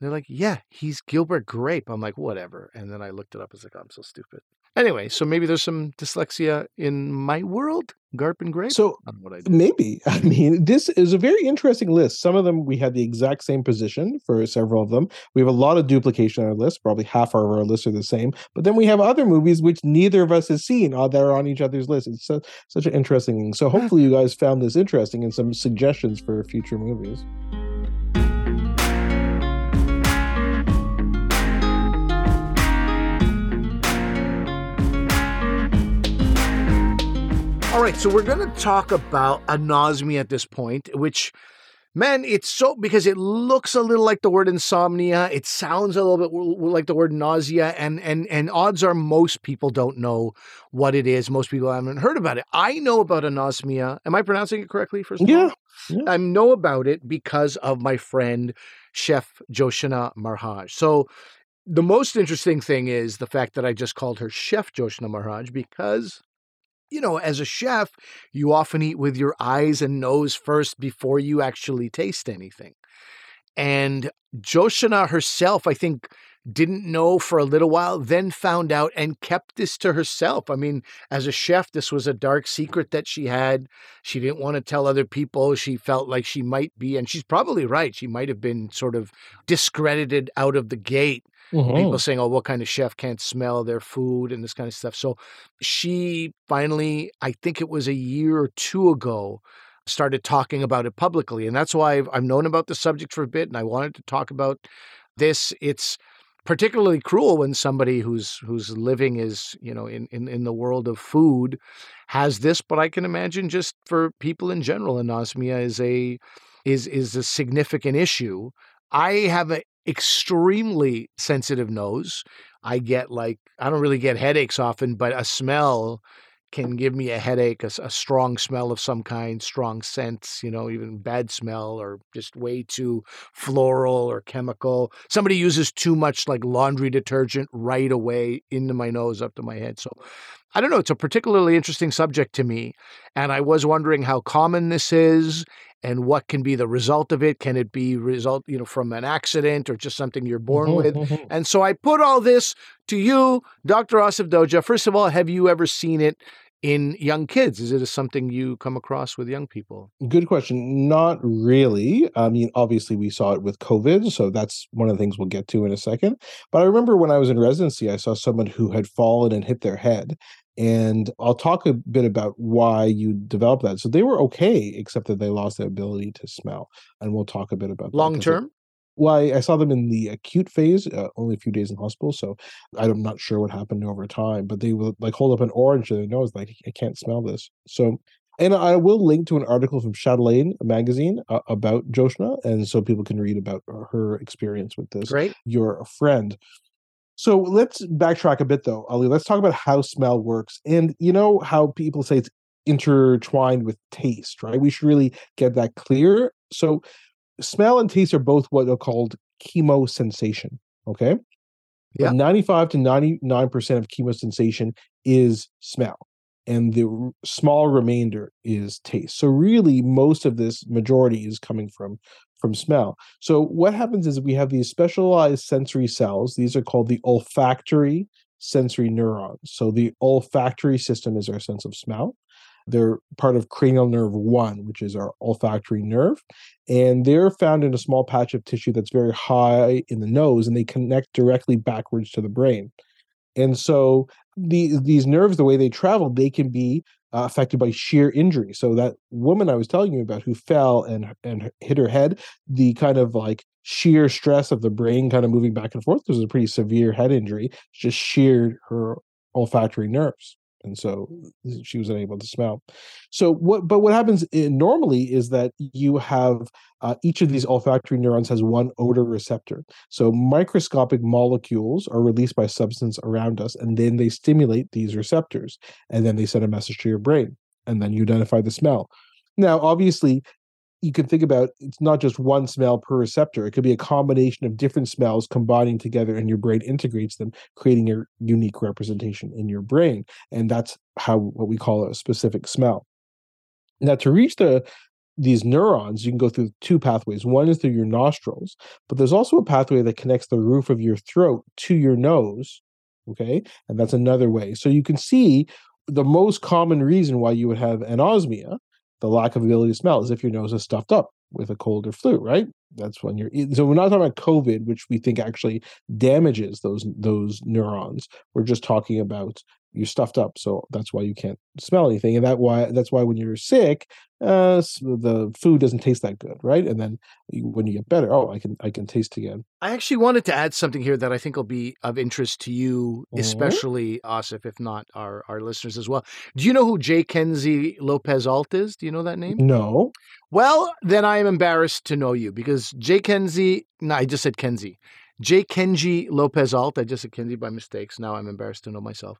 They're like, "Yeah, he's Gilbert Grape." I'm like, whatever. And then I looked it up. I was like, oh, I'm so stupid. Anyway, so maybe there's some dyslexia in my world. Garp and grape.
So
I what I did.
Maybe. I mean, this is a very interesting list. Some of them we had the exact same position for several of them. We have a lot of duplication on our list. Probably half of our lists are the same. But then we have other movies which neither of us has seen uh, that are on each other's list. It's su- such an interesting thing. So hopefully you guys found this interesting and some suggestions for future movies.
Right, so we're going to talk about anosmia at this point, which, man, it's so because it looks a little like the word insomnia. It sounds a little bit like the word nausea, and and and odds are most people don't know what it is. Most people haven't heard about it. I know about anosmia. Am I pronouncing it correctly? First of
Yeah,
all, I know about it because of my friend Chef Joshna Maharaj. So. The most interesting thing is the fact that I just called her Chef Joshna Maharaj because you know, as a chef, you often eat with your eyes and nose first before you actually taste anything. And Joshna herself, I think, didn't know for a little while, then found out and kept this to herself. I mean, as a chef, this was a dark secret that she had. She didn't want to tell other people. She felt like she might be, and she's probably right, she might have been sort of discredited out of the gate
Mhm.
people saying, "Oh, what kind of chef can't smell their food and this kind of stuff." So she finally, I think it was a year or two ago, started talking about it publicly, and that's why I've, I've known about the subject for a bit, and I wanted to talk about this. It's particularly cruel when somebody who's whose living is you know in, in in the world of food has this but i can imagine just for people in general anosmia is a is is a significant issue i have an extremely sensitive nose. I get like i don't really get headaches often but a smell can give me a headache A strong smell of some kind strong scents you know even bad smell or just way too floral or chemical. Somebody uses too much like laundry detergent right away into my nose up to my head so i don't know it's a particularly interesting subject to me and i was wondering how common this is and what can be the result of it can it be result you know from an accident or just something you're born
Mhm,
with
mhm.
and so I put all this to you, Dr. Asif Doja. First of all, have you ever seen it in young kids? Is it something you come across with young people?
Good question. Not really. I mean, obviously, we saw it with COVID, so that's one of the things we'll get to in a second. But I remember when I was in residency, I saw someone who had fallen and hit their head. And I'll talk a bit about why you develop that. So they were okay, except that they lost their ability to smell. And we'll talk a bit about that,
Long term?
Well, I, I saw them in the acute phase, uh, only a few days in hospital, so I'm not sure what happened over time. But they would like hold up an orange to their nose, like I can't smell this. So, and I will link to an article from Chatelaine magazine uh, about Joshna, and so people can read about her experience with this.
Great.
Your friend. So let's backtrack a bit though, Ali. Let's talk about how smell works. And you know how people say it's intertwined with taste, right? We should really get that clear. So smell and taste are both what are called chemosensation. Okay.
Yeah.
95 to 99% of chemosensation is smell and the small remainder is taste. So really most of this majority is coming from from smell. So what happens is we have these specialized sensory cells. These are called the olfactory sensory neurons. So the olfactory system is our sense of smell. They're part of cranial nerve 1, which is our olfactory nerve. And they're found in a small patch of tissue that's very high in the nose, and they connect directly backwards to the brain. And so the, these nerves, the way they travel, they can be uh, affected by sheer injury. So that woman I was telling you about who fell and and hit her head, the kind of like sheer stress of the brain kind of moving back and forth was a pretty severe head injury. Just sheared her olfactory nerves and so she was unable to smell. So what? But what happens in, normally is that you have uh, each of these olfactory neurons has one odor receptor. So microscopic molecules are released by substance around us, and then they stimulate these receptors, and then they send a message to your brain, and then you identify the smell. Now, obviously, you can think about it's not just one smell per receptor. It could be a combination of different smells combining together, and your brain integrates them, creating a unique representation in your brain. And that's how what we call a specific smell. Now, to reach the these neurons, you can go through two pathways. One is through your nostrils, but there's also a pathway that connects the roof of your throat to your nose. Okay. And that's another way. So you can see the most common reason why you would have anosmia the lack of ability to smell is if your nose is stuffed up with a cold or flu, right? That's when you're so we're not talking about COVID, which we think actually damages those those neurons. We're just talking about you're stuffed up, so that's why you can't smell anything, and that why that's why when you're sick, uh, the food doesn't taste that good, right? And then you, when you get better, oh, I can I can taste again.
I actually wanted to add something here that I think will be of interest to you,
Mhm.
especially Asif, if not our our listeners as well. Do you know who J. Kenzie Lopez Alt is? Do you know that name?
No,
Well, then I am embarrassed to know you because J. Kenzie, no, I just said Kenzie. J. Kenji Lopez Alt. I just said Kenji by mistakes. Now I'm embarrassed to know myself.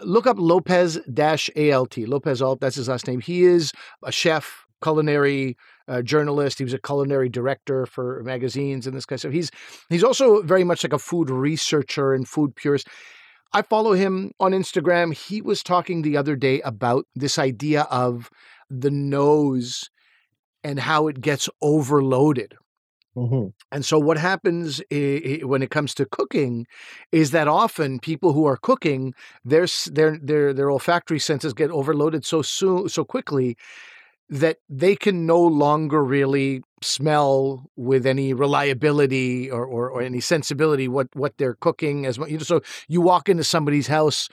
Look up Lopez ALT. Lopez Alt, that's his last name. He is a chef, culinary uh, journalist. He was a culinary director for magazines and this kind of stuff. He's he's also very much like a food researcher and food purist. I follow him on Instagram. He was talking the other day about this idea of the nose and how it gets overloaded.
Mhm.
And so, what happens i- i- when it comes to cooking is that often people who are cooking, their their their their olfactory senses get overloaded so soon, so quickly that they can no longer really smell with any reliability or, or, or any sensibility what what they're cooking as much. You know, so you walk into somebody's house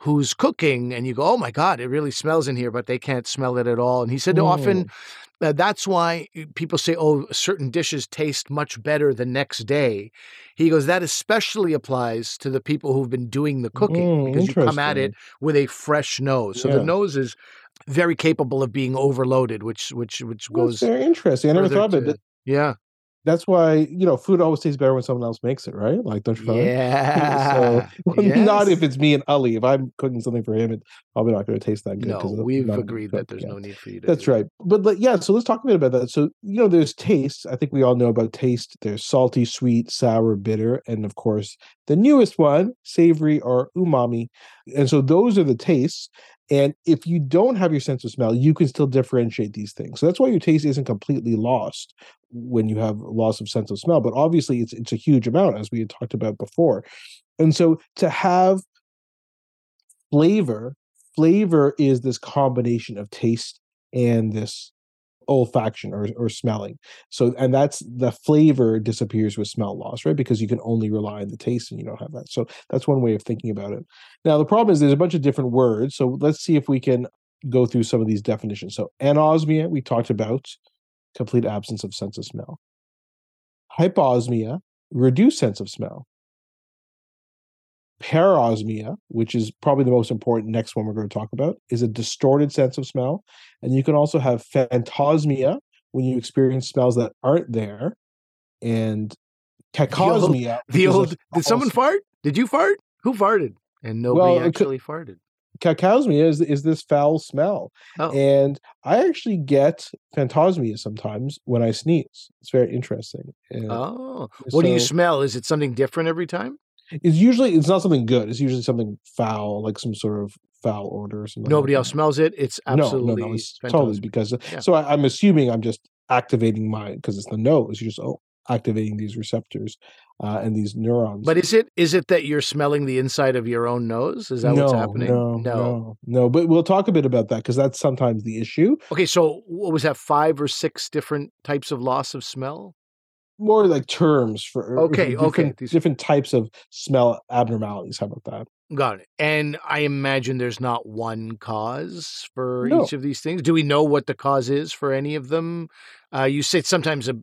who's cooking and you go, oh my god, it really smells in here, but they can't smell it at all. And he said often uh, that's why people say, oh, certain dishes taste much better the next day. He goes, that especially applies to the people who've been doing the cooking
Mm,
because you come at it with a fresh nose. So
Yeah.
the nose is very capable of being overloaded, which which which
Well,
goes
very interesting. I never thought of it.
yeah,
That's why you know food always tastes better when someone else makes it, right? Like, don't you find?
yeah.
so well, not if it's me and Ali. If I'm cooking something for him, it's probably not going to taste that good.
no, we've agreed that there's no need for you to.
That's
that.
right. But like, yeah, so let's talk a bit about that. So, you know, there's taste. I think we all know about taste. There's salty, sweet, sour, bitter, and of course, the newest one, savory or umami. And so those are the tastes. And if you don't have your sense of smell, you can still differentiate these things. So that's why your taste isn't completely lost when you have loss of sense of smell. But obviously, it's it's a huge amount, as we had talked about before. And so to have flavor, flavor is this combination of taste and this olfaction or, or smelling. So, and that's the flavor disappears with smell loss, right? Because you can only rely on the taste and you don't have that. So, that's one way of thinking about it. Now, the problem is there's a bunch of different words. So, let's see if we can go through some of these definitions. So, anosmia, we talked about complete absence of sense of smell. Hyposmia, reduced sense of smell. Parosmia, which is probably the most important next one we're going to talk about, is a distorted sense of smell. And you can also have phantosmia when you experience smells that aren't there. And cacosmia.
The
is a
old. Did someone fart? Did you fart? Who farted? And nobody
Well,
actually farted.
cacosmia is is this foul smell,
Oh.
and I actually get phantosmia sometimes when I sneeze. It's very interesting. And
Oh, what do you smell? Is it something different every time?
It's usually it's not something good. It's usually something foul, like some sort of foul odor or something.
Nobody
like
else smells it. It's absolutely
no, no, no. It's totally because
Yeah.
so I, I'm assuming I'm just activating my because it's the nose. You're just oh, activating these receptors uh, and these neurons.
But is it is it that you're smelling the inside of your own nose? Is that
no,
what's happening?
No, no, no. But we'll talk a bit about that because that's sometimes the issue.
Okay, so what was that? Five or six different types of loss of smell?
More like terms for
Okay,
for
okay,
different,
these-
different types of smell abnormalities. How about that?
Got it. And I imagine there's not one cause for
No.
each of these things. Do we know what the cause is for any of them? Uh, you said sometimes a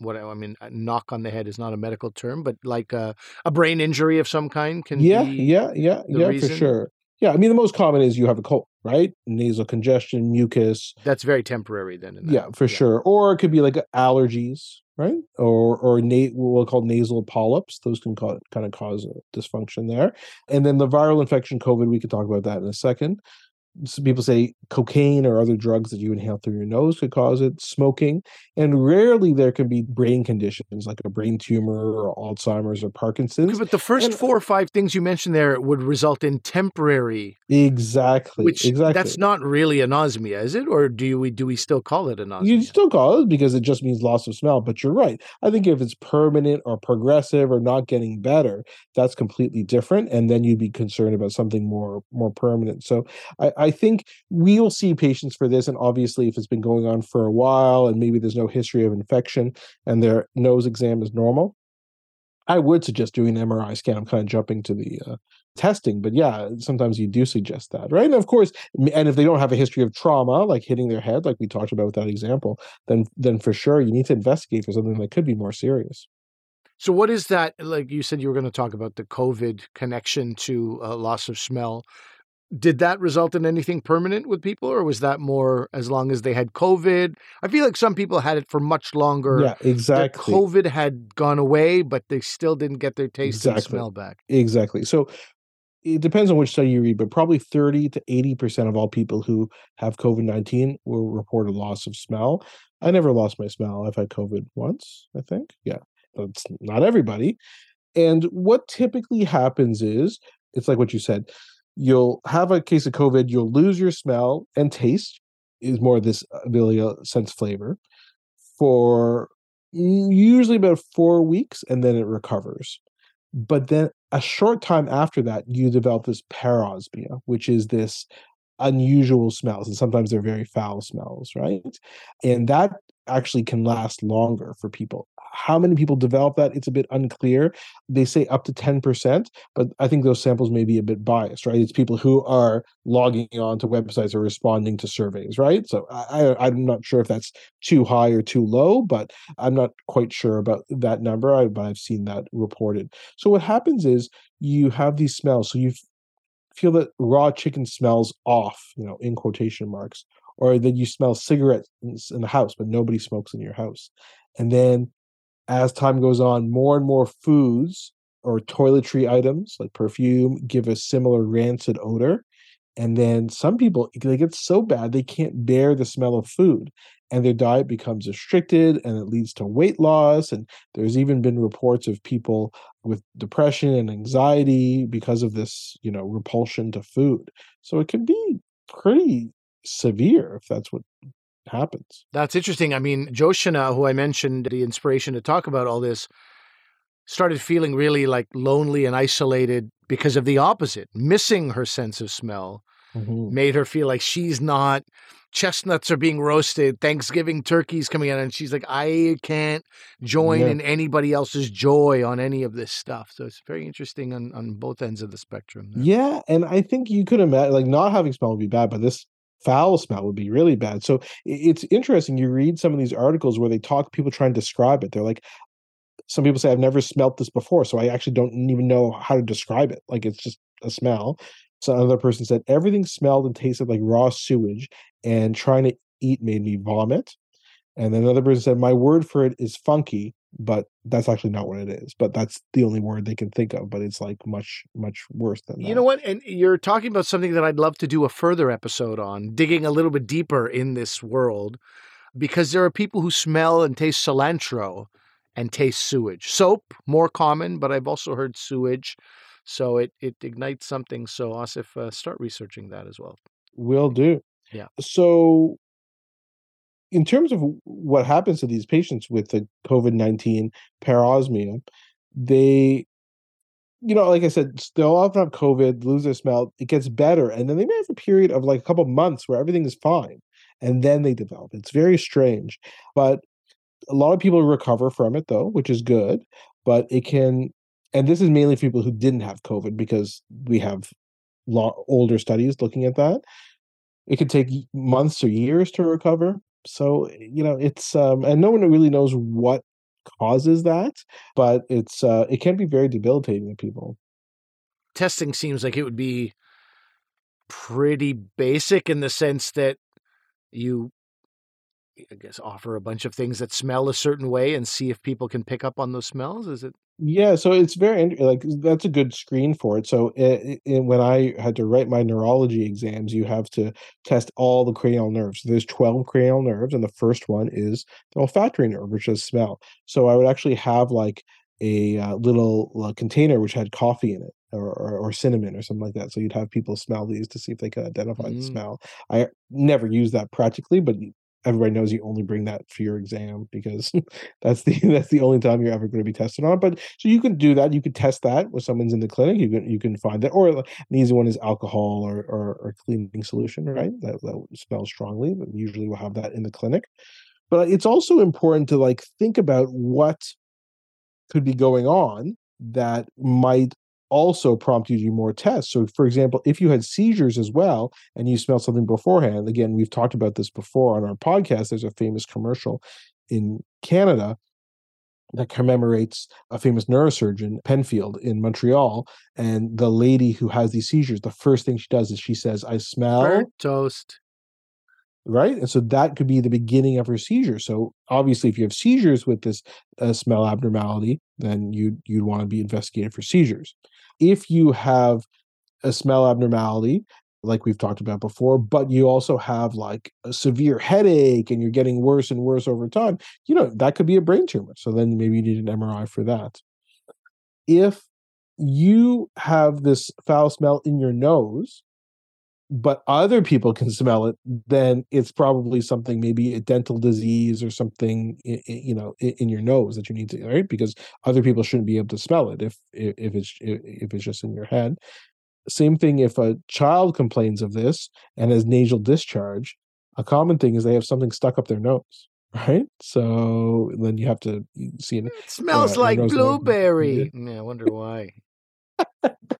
what I mean, a knock on the head is not a medical term, but like a, a brain injury of some kind can
Yeah,
be.
yeah, yeah, yeah,
reason?
for sure. Yeah, I mean the most common is you have a cold, right? Nasal congestion, mucus,
That's very temporary then. in that.
Yeah, for sure. Or it could be like allergies, right? Or or na- what we'll call nasal polyps. Those can cause, kind of cause dysfunction there. And then the viral infection, COVID. We could talk about that in a second. Some people say cocaine or other drugs that you inhale through your nose could cause it. Smoking, and rarely there can be brain conditions like a brain tumor or Alzheimer's or Parkinson's.
but the first
And-
four or five things you mentioned there would result in temporary,
Exactly.
which
exactly.
that's not really anosmia, is it? Or do we do we still call it anosmia?
You still call it because it just means loss of smell, but you're right. I think if it's permanent or progressive or not getting better, that's completely different. And then you'd be concerned about something more more permanent. So I, I think we'll see patients for this. And obviously, if it's been going on for a while and maybe there's no history of infection and their nose exam is normal, I would suggest doing an MRI scan. I'm kind of jumping to the uh, testing, but yeah, sometimes you do suggest that, right? And of course, and if they don't have a history of trauma, like hitting their head, like we talked about with that example, then then for sure you need to investigate for something that could be more serious.
So, what is that? Like you said, you were going to talk about the COVID connection to uh, loss of smell. Did that result in anything permanent with people, or was that more as long as they had COVID? I feel like some people had it for much longer.
yeah, exactly.
COVID had gone away, but they still didn't get their taste and smell back.
Exactly. So it depends on which study you read, but probably 30 to 80% of all people who have COVID 19 will report a loss of smell. I never lost my smell. I've had COVID once, I think. Yeah. That's not everybody. And what typically happens is it's like what you said you'll have a case of COVID, you'll lose your smell and taste, is more of this uh, to sense flavor for usually about four weeks and then it recovers. But then a short time after that, you develop this parosmia, which is this unusual smells. And sometimes they're very foul smells, right? And that actually can last longer for people. How many people develop that? It's a bit unclear. They say up to 10%, but I think those samples may be a bit biased, right? It's people who are logging on to websites or responding to surveys, right? So I, I'm not sure if that's too high or too low, but I'm not quite sure about that number, I, but I've seen that reported. So what happens is you have these smells. So you feel that raw chicken smells off, you know, in quotation marks, or that you smell cigarettes in the house, but nobody smokes in your house. And then as time goes on, more and more foods or toiletry items like perfume give a similar rancid odor. And then some people, they get so bad they can't bear the smell of food and their diet becomes restricted and it leads to weight loss. And there's even been reports of people with depression and anxiety because of this, you know, repulsion to food. So it can be pretty severe if that's what happens.
That's interesting. I mean, Joshna, who I mentioned the inspiration to talk about all this, started feeling really like lonely and isolated because of the opposite. Missing her sense of smell
Mhm.
made her feel like she's not. Chestnuts are being roasted, Thanksgiving turkey's coming out, and she's like, I can't join
Yeah.
in anybody else's joy on any of this stuff. So it's very interesting on, on both ends of the spectrum. there.
Yeah, and I think you could imagine like not having smell would be bad, but this foul smell would be really bad. So it's interesting. You read some of these articles where they talk people try and describe it. They're like, some people say I've never smelt this before, so I actually don't even know how to describe it. Like it's just a smell. So another person said everything smelled and tasted like raw sewage, and trying to eat made me vomit. And then another person said my word for it is funky. But that's actually not what it is. But that's the only word they can think of. But it's like much, much worse than that.
You know what? And you're talking about something that I'd love to do a further episode on, digging a little bit deeper in this world, because there are people who smell and taste cilantro and taste sewage. Soap, more common, but I've also heard sewage. So it, it ignites something. So, Asif, uh, start researching that as well.
Will do.
Yeah.
So, in terms of what happens to these patients with the COVID 19 parosmia, they, you know, like I said, they'll often have COVID, lose their smell, it gets better. And then they may have a period of like a couple months where everything is fine. And then they develop. It's very strange. But a lot of people recover from it, though, which is good. But it can, and this is mainly for people who didn't have COVID because we have lot older studies looking at that. It could take months or years to recover so you know it's um and no one really knows what causes that but it's uh it can be very debilitating to people
testing seems like it would be pretty basic in the sense that you I guess offer a bunch of things that smell a certain way and see if people can pick up on those smells. Is it?
Yeah, so it's very like that's a good screen for it. So it, it, when I had to write my neurology exams, you have to test all the cranial nerves. There's 12 cranial nerves, and the first one is the olfactory nerve, which is smell. So I would actually have like a uh, little uh, container which had coffee in it or, or, or, cinnamon or something like that. So you'd have people smell these to see if they could identify mm. the smell. I never use that practically, but everybody knows you only bring that for your exam because that's the that's the only time you're ever going to be tested on. But so you can do that. You could test that when someone's in the clinic. You can you can find that. Or an easy one is alcohol or or, or cleaning solution, right? That that smells strongly. But usually we'll have that in the clinic. But it's also important to like think about what could be going on that might also prompt you to do more tests. So, for example, if you had seizures as well and you smelled something beforehand, again, we've talked about this before on our podcast. There's a famous commercial in Canada that commemorates a famous neurosurgeon, Penfield, in Montreal. And the lady who has these seizures, the first thing she does is she says, I smell
Burnt toast
right? And so that could be the beginning of her seizure. So obviously, if you have seizures with this uh, smell abnormality, then you you'd want to be investigated for seizures. If you have a smell abnormality, like we've talked about before, but you also have like a severe headache and you're getting worse and worse over time, you know, that could be a brain tumor. So then maybe you need an MRI for that. If you have this foul smell in your nose, but other people can smell it, then it's probably something, maybe a dental disease or something, you know, in your nose that you need to, right? Because other people shouldn't be able to smell it if if it's if it's just in your head. Same thing if a child complains of this and has nasal discharge. A common thing is they have something stuck up their nose, right? So then you have to see it.
It smells uh, like blueberry. Yeah, I wonder why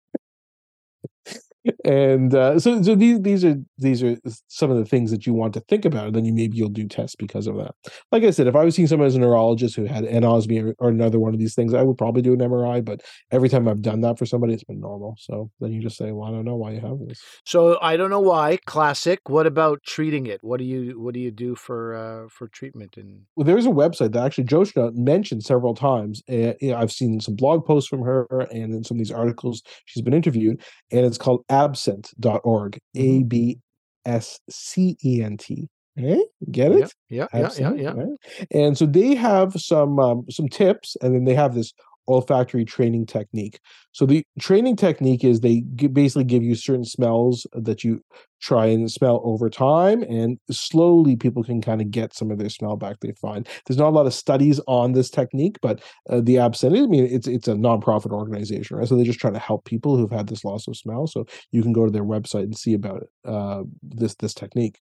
and uh, so so these these are these are some of the things that you want to think about, and then you maybe you'll do tests because of that. Like I said, if I was seeing someone as a neurologist who had anosmia or, or another one of these things, I would probably do an MRI. But every time I've done that for somebody, it's been normal. So then you just say, "Well, I don't know why you have this."
So I don't know why. Classic. What about treating it? What do you what do you do for uh, for treatment? And
well, there's a website that actually Joshna mentioned several times. Uh, I've seen some blog posts from her and in some of these articles she's been interviewed, and it's called abscent.org, A mm-hmm. B S C E N T. Right? Get it?
Yeah, yeah, yeah, yeah. Right?
And so they have some um, some tips, and then they have this olfactory training technique. So the training technique is they basically give you certain smells that you try and smell over time, and slowly people can kind of get some of their smell back. They find there's not a lot of studies on this technique, but uh, the AbScent. I mean, it's it's a nonprofit organization, right? So they're just trying to help people who've had this loss of smell. So you can go to their website and see about uh, this this technique.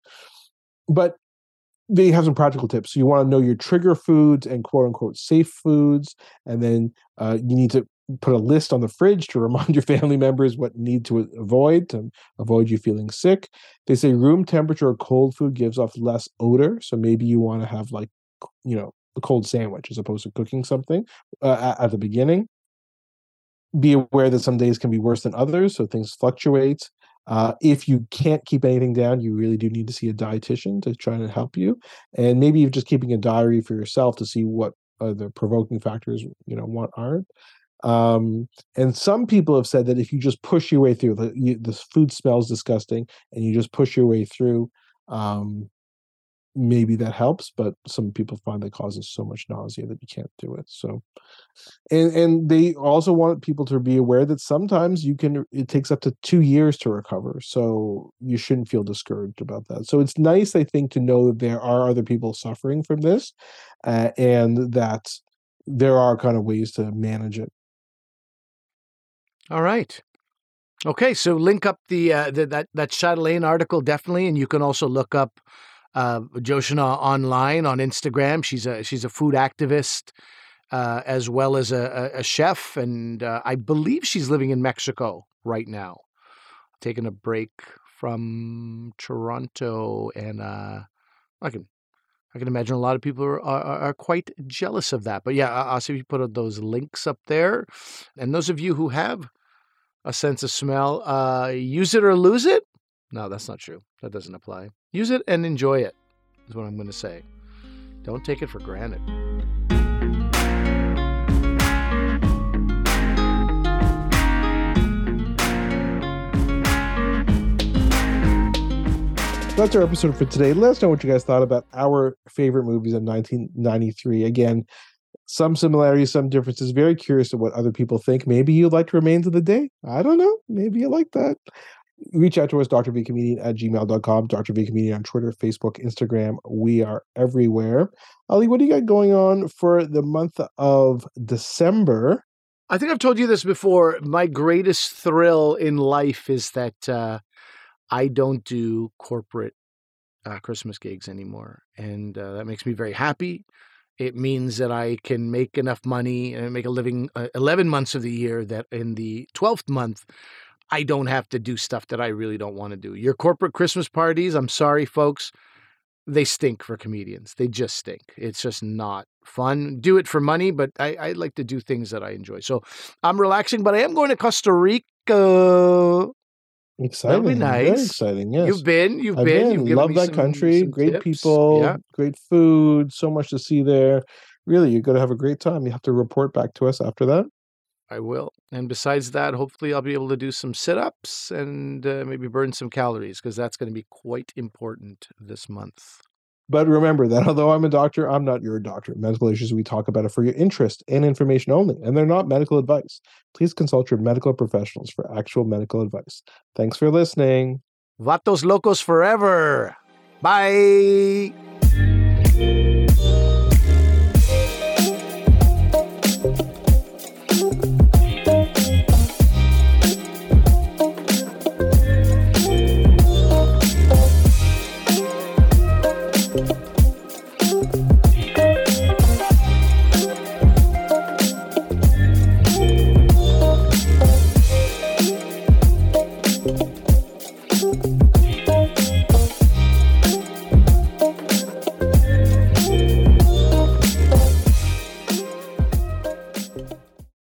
But they have some practical tips. So you want to know your trigger foods and quote unquote safe foods, and then uh, you need to put a list on the fridge to remind your family members what need to avoid to avoid you feeling sick. They say room temperature or cold food gives off less odor, so maybe you want to have like you know a cold sandwich as opposed to cooking something uh, at the beginning. Be aware that some days can be worse than others, so things fluctuate. Uh, if you can't keep anything down, you really do need to see a dietitian to try to help you. And maybe you're just keeping a diary for yourself to see what uh, the provoking factors, you know, what aren't. Um, and some people have said that if you just push your way through, the, you, the food smells disgusting, and you just push your way through, um, maybe that helps. But some people find that causes so much nausea that you can't do it. So, and and they also want people to be aware that sometimes you can. It takes up to two years to recover, so you shouldn't feel discouraged about that. So it's nice, I think, to know that there are other people suffering from this, uh, and that there are kind of ways to manage it.
All right. Okay, so link up the, uh, the that that Chatelaine article definitely, and you can also look up uh, online on Instagram. She's a she's a food activist uh, as well as a, a, a chef, and uh, I believe she's living in Mexico right now, taking a break from Toronto, and uh, I can I can imagine a lot of people are, are, are quite jealous of that. But yeah, I'll see if you put those links up there, and those of you who have a sense of smell. Uh, use it or lose it? No, that's not true. That doesn't apply. Use it and enjoy it, is what I'm going to say. Don't take it for granted.
That's our episode for today. Let us know what you guys thought about our favorite movies of 1993. Again, some similarities, some differences. Very curious of what other people think. Maybe you liked Remains of the Day. I don't know. Maybe you like that. Reach out to us, Dr. V Comedian at gmail.com, Dr. V Comedian on Twitter, Facebook, Instagram. We are everywhere. Ali, what do you got going on for the month of December?
I think I've told you this before. My greatest thrill in life is that uh, I don't do corporate uh, Christmas gigs anymore. And uh, that makes me very happy. It means that I can make enough money and make a living uh, 11 months of the year that in the 12th month, I don't have to do stuff that I really don't want to do. Your corporate Christmas parties, I'm sorry, folks, they stink for comedians. They just stink. It's just not fun. Do it for money, but I, I like to do things that I enjoy. So I'm relaxing, but I am going to Costa Rica
Exciting. That'll be nice. Very exciting. Yes.
You've been. You've I've been.
been. Love that some, country. Some great tips. people. Yeah. Great food. So much to see there. Really, you're going to have a great time. You have to report back to us after that.
I will. And besides that, hopefully, I'll be able to do some sit ups and uh, maybe burn some calories because that's going to be quite important this month.
But remember that although I'm a doctor, I'm not your doctor. Medical issues we talk about are for your interest and information only, and they're not medical advice. Please consult your medical professionals for actual medical advice. Thanks for listening.
Vatos locos forever. Bye.